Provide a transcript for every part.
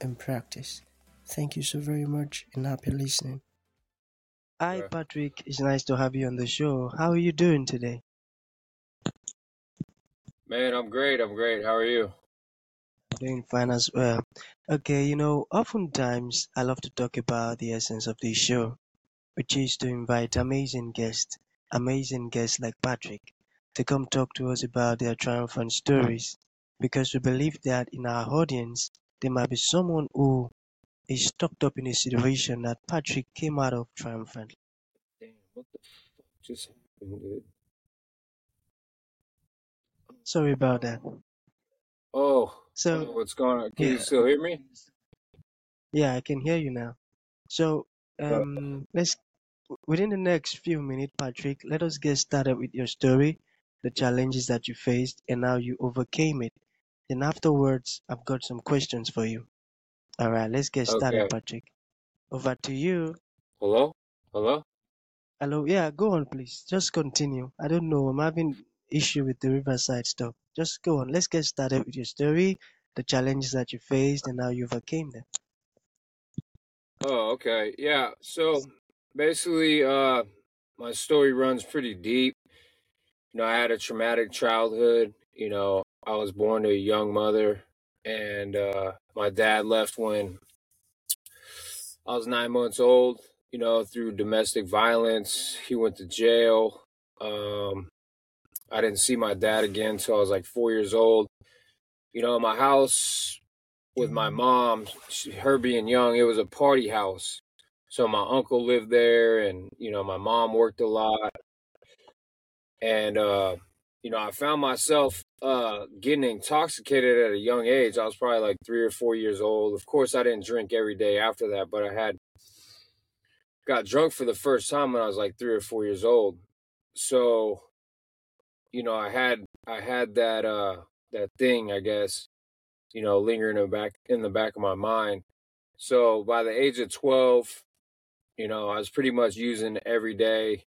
and practice. Thank you so very much and happy listening. Hi, Patrick. It's nice to have you on the show. How are you doing today? Man, I'm great. I'm great. How are you? Doing fine as well. Okay, you know, oftentimes I love to talk about the essence of this show, which is to invite amazing guests, amazing guests like Patrick, to come talk to us about their triumphant stories, because we believe that in our audience, there might be someone who is stuck up in a situation that Patrick came out of triumphantly. Damn, what the fuck just happened, dude? Sorry about that. Oh, So, oh, what's going on? Can you still hear me? yeah, I can hear you now. So, Uh, um, let's within the next few minutes, Patrick, let us get started with your story, the challenges that you faced, and how you overcame it. Then afterwards, I've got some questions for you. All right, let's get started, okay. Patrick. Over to you. Hello? Hello? Hello, yeah, go on, please. Just continue. I don't know, I'm having issue with the Riverside stuff. Just go on. Let's get started with your story, the challenges that you faced, and how you overcame them. Oh, okay. Yeah. So basically, uh, my story runs pretty deep. You know, I had a traumatic childhood. You know, I was born to a young mother, and uh, my dad left when I was nine months old. You know, through domestic violence, he went to jail. Um, I didn't see my dad again until I was like four years old. You know, my house with my mom, she, her being young, it was a party house. So my uncle lived there, and you know, my mom worked a lot, and uh, you know, I found myself uh, getting intoxicated at a young age. I was probably like three or four years old. Of course, I didn't drink every day after that, but I had got drunk for the first time when I was like three or four years old. So, you know, I had I had that uh that thing, I guess, you know, lingering in the back in the back of my mind. So by the age of twelve, you know, I was pretty much using every day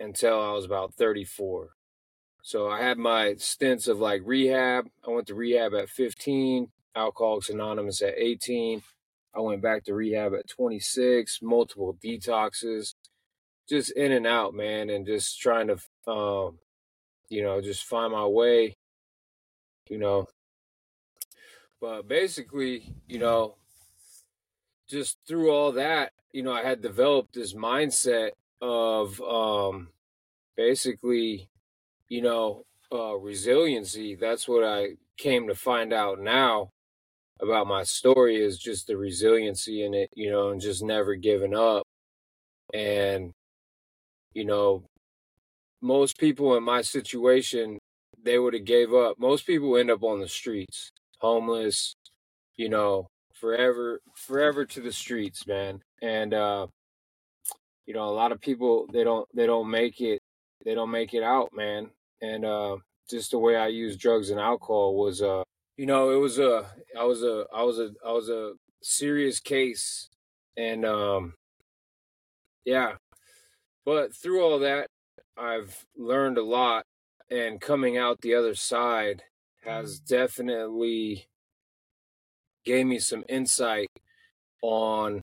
until I was about thirty four. So I had my stints of like rehab. I went to rehab at fifteen, Alcoholics Anonymous at eighteen. I went back to rehab at 26, multiple detoxes, just in and out, man, and just trying to, um, you know, just find my way, you know. But basically, you know, just through all that, you know, I had developed this mindset of um, basically, you know, uh, resiliency. That's what I came to find out now about my story is just the resiliency in it, you know, and just never giving up. And, you know, most people in my situation, they would have gave up. Most people end up on the streets, homeless, you know, forever, forever to the streets, man. And, uh, you know, a lot of people, they don't, they don't make it, they don't make it out, man. And, uh, just the way I use drugs and alcohol was, uh, you know, it was a, I was a, I was a, I was a serious case. And, um, yeah, but through all that, I've learned a lot and coming out the other side has definitely gave me some insight on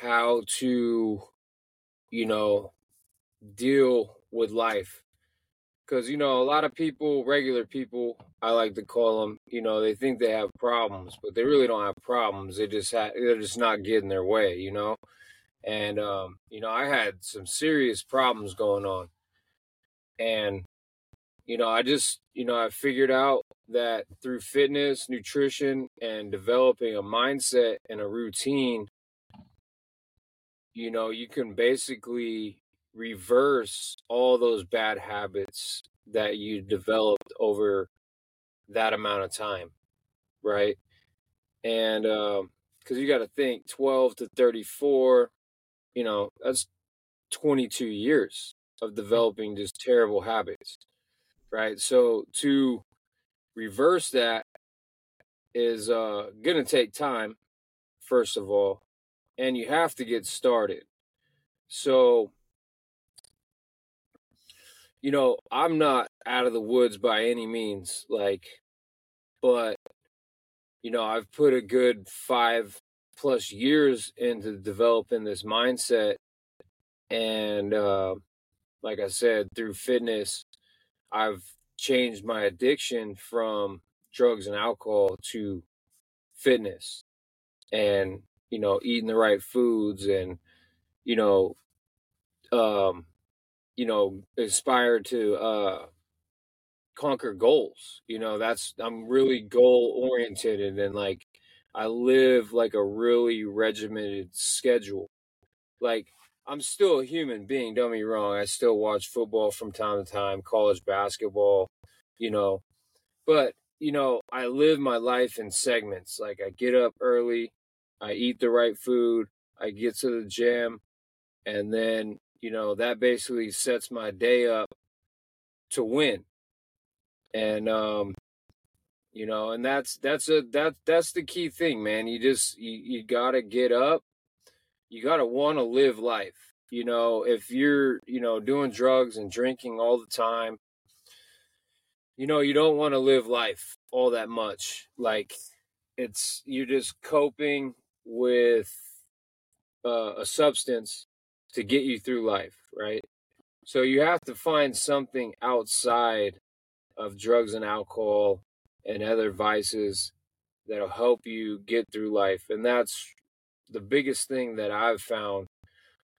how to, you know, deal with life. Because, you know, a lot of people, regular people, I like to call them, you know, they think they have problems, but they really don't have problems. They just ha- they're just not getting their way, you know? And, um, you know, I had some serious problems going on. And, you know, I just, you know, I figured out that through fitness, nutrition, and developing a mindset and a routine, you know, you can basically reverse all those bad habits that you developed over that amount of time, right? And um, because um, you got to think 12 to 34, you know, that's 22 years of developing just terrible habits, right? So to reverse that is uh, going to take time, first of all, and you have to get started. So, you know, I'm not out of the woods by any means, like, but, you know, I've put a good five plus years into developing this mindset. And, uh, like I said, through fitness, I've changed my addiction from drugs and alcohol to fitness and you know eating the right foods and you know um you know aspire to uh conquer goals you know that's i'm really goal oriented and like i live like a really regimented schedule like i'm still a human being don't be wrong i still watch football from time to time college basketball you know but you know, I live my life in segments. Like I get up early, I eat the right food, I get to the gym, and then, you know, that basically sets my day up to win. And um you know, and that's that's a that that's the key thing, man. You just you, you got to get up. You got to want to live life. You know, if you're, you know, doing drugs and drinking all the time, you know, you don't want to live life all that much. Like it's you're just coping with uh, a substance to get you through life, right? So you have to find something outside of drugs and alcohol and other vices that'll help you get through life. And that's the biggest thing that I've found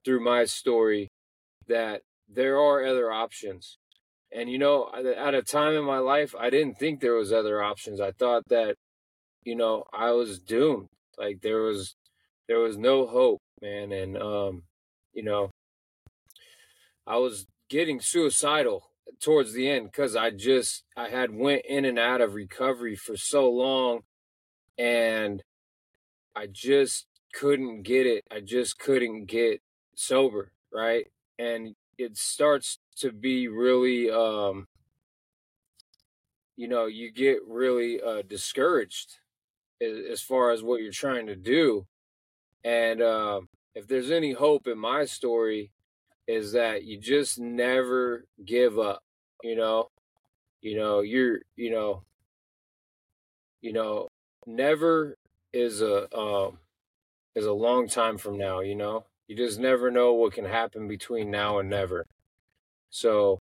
through my story that there are other options. And you know, at a time in my life, I didn't think there was other options. I thought that, you know, I was doomed. Like there was, there was no hope, man. And um, you know, I was getting suicidal towards the end because I just I had went in and out of recovery for so long, and I just couldn't get it. I just couldn't get sober, right? And it starts to be really um you know you get really uh discouraged as, far as what you're trying to do and uh, if there's any hope in my story is that you just never give up you know you know you're you know you know never is a um is a long time from now you know you just never know what can happen between now and never. So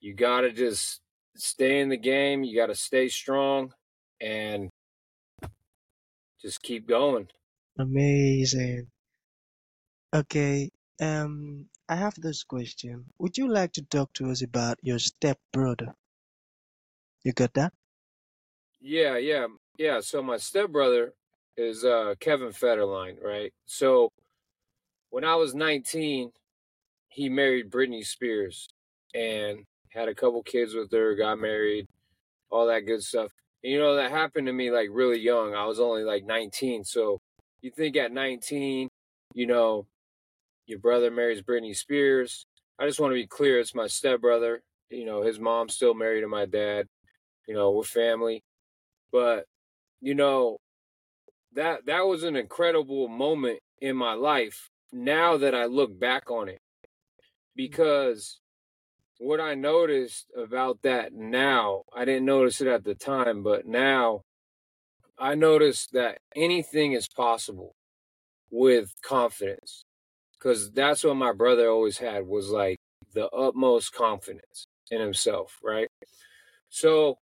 you got to just stay in the game. You got to stay strong and just keep going. Amazing. Okay. Um, I have this question. Would you like to talk to us about your step brother? You got that? Yeah, yeah, yeah. So my stepbrother is uh Kevin Federline, right? So when I was 19, he married Britney Spears and had a couple kids with her, got married, all that good stuff. And, you know, that happened to me like really young. I was only like 19. So you think at 19, you know, your brother marries Britney Spears. I just want to be clear, it's my stepbrother. You know, his mom's still married to my dad. You know, we're family. But, you know, that that was an incredible moment in my life now that I look back on it. Because what I noticed about that now, I didn't notice it at the time, but now I noticed that anything is possible with confidence. Because that's what my brother always had was like the utmost confidence in himself, right? So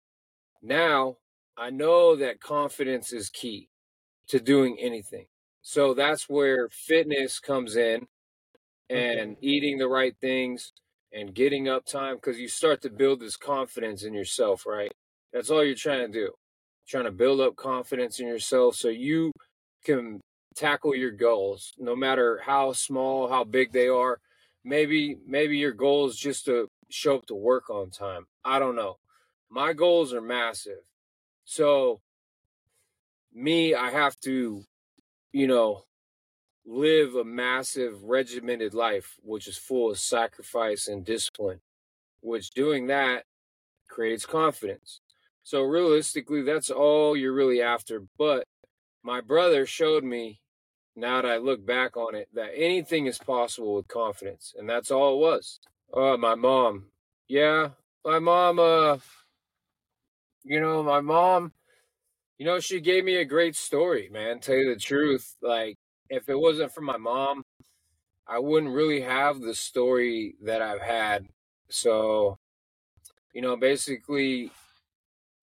now I know that confidence is key to doing anything. So that's where fitness comes in and eating the right things and getting up time because you start to build this confidence in yourself, right? That's all you're trying to do. Trying to build up confidence in yourself so you can tackle your goals no matter how small, how big they are. Maybe maybe your goal is just to show up to work on time. I don't know. My goals are massive. So me, I have to, you know, live a massive regimented life, which is full of sacrifice and discipline, which doing that creates confidence. So realistically, that's all you're really after. But my brother showed me, now that I look back on it, that anything is possible with confidence. And that's all it was. Uh, my mom. Yeah, my mom, uh, you know, my mom, you know, she gave me a great story, man. Tell you the truth. Like, if it wasn't for my mom, I wouldn't really have the story that I've had. So, you know, basically,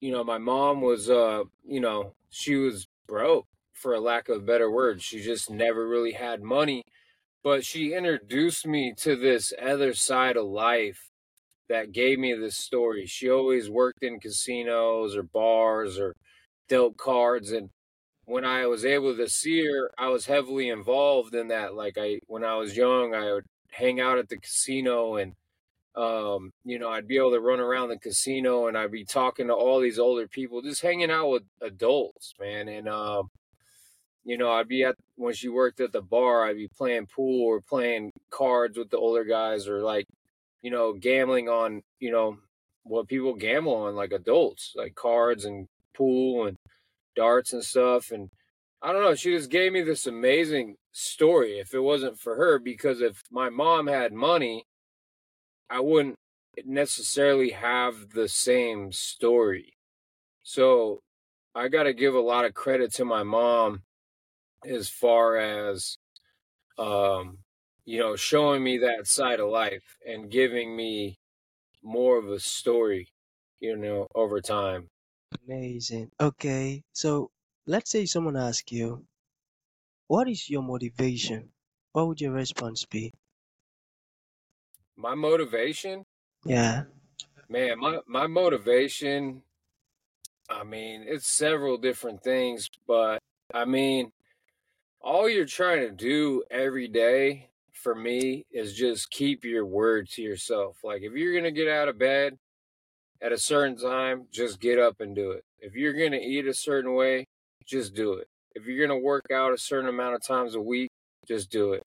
you know, my mom was, uh, you know, she was broke for a lack of a better word. She just never really had money, but she introduced me to this other side of life that gave me this story. She always worked in casinos or bars or dealt cards and when I was able to see her, I was heavily involved in that. Like I when I was young, I would hang out at the casino and um, you know, I'd be able to run around the casino and I'd be talking to all these older people, just hanging out with adults, man. And um, you know, I'd be at when she worked at the bar, I'd be playing pool or playing cards with the older guys or like, you know, gambling on, you know, what people gamble on like adults, like cards and pool and darts and stuff. And I don't know, she just gave me this amazing story. If it wasn't for her, because if my mom had money, I wouldn't necessarily have the same story. So I got to give a lot of credit to my mom as far as, um, you know, showing me that side of life and giving me more of a story, you know, over time. Amazing. Okay, so let's say someone asks you, what is your motivation? What would your response be? My motivation? Yeah. Man, my, my motivation, I mean, it's several different things, but I mean, all you're trying to do every day for me is just keep your word to yourself. Like if you're going to get out of bed at a certain time, just get up and do it. If you're going to eat a certain way, just do it. If you're going to work out a certain amount of times a week, just do it.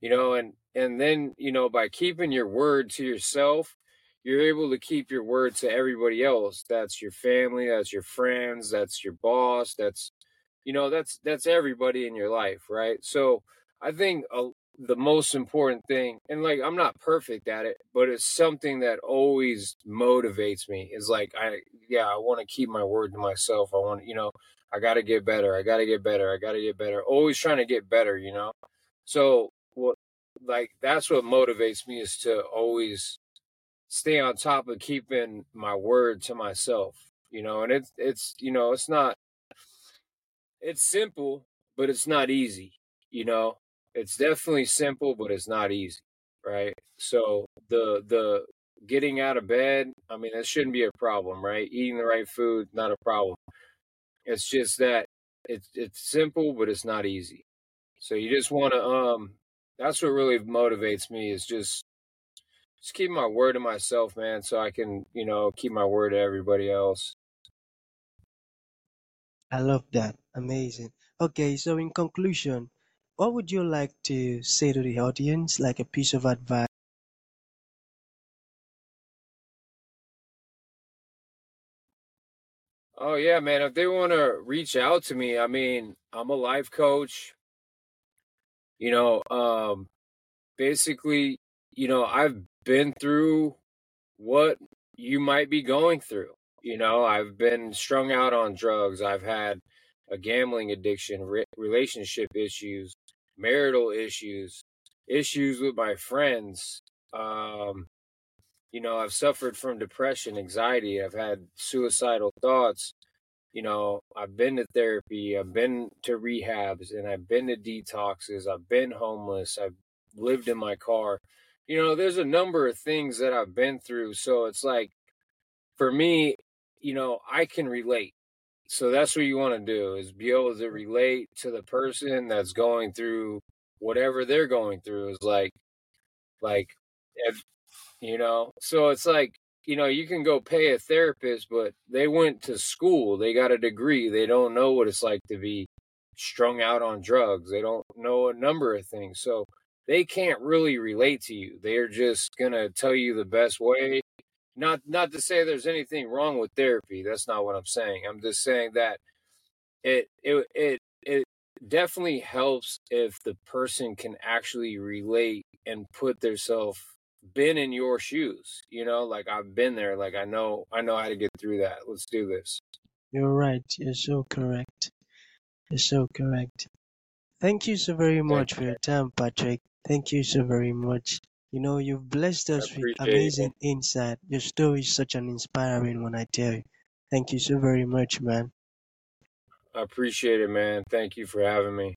You know, and and then, you know, by keeping your word to yourself, you're able to keep your word to everybody else. That's your family, that's your friends, that's your boss, that's you know, that's that's everybody in your life, right? So, I think uh, the most important thing and like i'm not perfect at it but it's something that always motivates me is like i yeah i want to keep my word to myself. I want you know i got to get better. I got to get better. I got to get better. Always trying to get better you know? So what like that's what motivates me is to always stay on top of keeping my word to myself you know and it's it's you know it's not it's simple but it's not easy you know it's definitely simple, but it's not easy, right? So the the getting out of bed, I mean, that shouldn't be a problem, right? Eating the right food, not a problem. It's just that it's it's simple, but it's not easy. So you just want to um that's what really motivates me is just just keep my word to myself, man, so I can, you know, keep my word to everybody else. I love that. Amazing. Okay, so in conclusion, what would you like to say to the audience, like a piece of advice? Oh yeah, man. If they want to reach out to me, I mean, I'm a life coach. You know, um, basically, you know, I've been through what you might be going through. You know, I've been strung out on drugs. I've had a gambling addiction, re- relationship issues, marital issues, issues with my friends. Um, you know, I've suffered from depression, anxiety. I've had suicidal thoughts. You know, I've been to therapy. I've been to rehabs and I've been to detoxes. I've been homeless. I've lived in my car. You know, there's a number of things that I've been through. So it's like, for me, you know, I can relate. So that's what you want to do is be able to relate to the person that's going through whatever they're going through is like like if you know so it's like you know, you can go pay a therapist, but they went to school, they got a degree, they don't know what it's like to be strung out on drugs, they don't know a number of things. So they can't really relate to you. They're just to tell you the best way. Not not to say there's anything wrong with therapy. That's not what I'm saying. I'm just saying that it it it it definitely helps if the person can actually relate and put themselves been in your shoes you know like i've been there like i know i know how to get through that let's do this you're right you're so correct you're so correct thank you so very much for your time patrick thank you so very much you know you've blessed us with amazing it. insight your story is such an inspiring one i tell you thank you so very much man I appreciate it, man. Thank you for having me.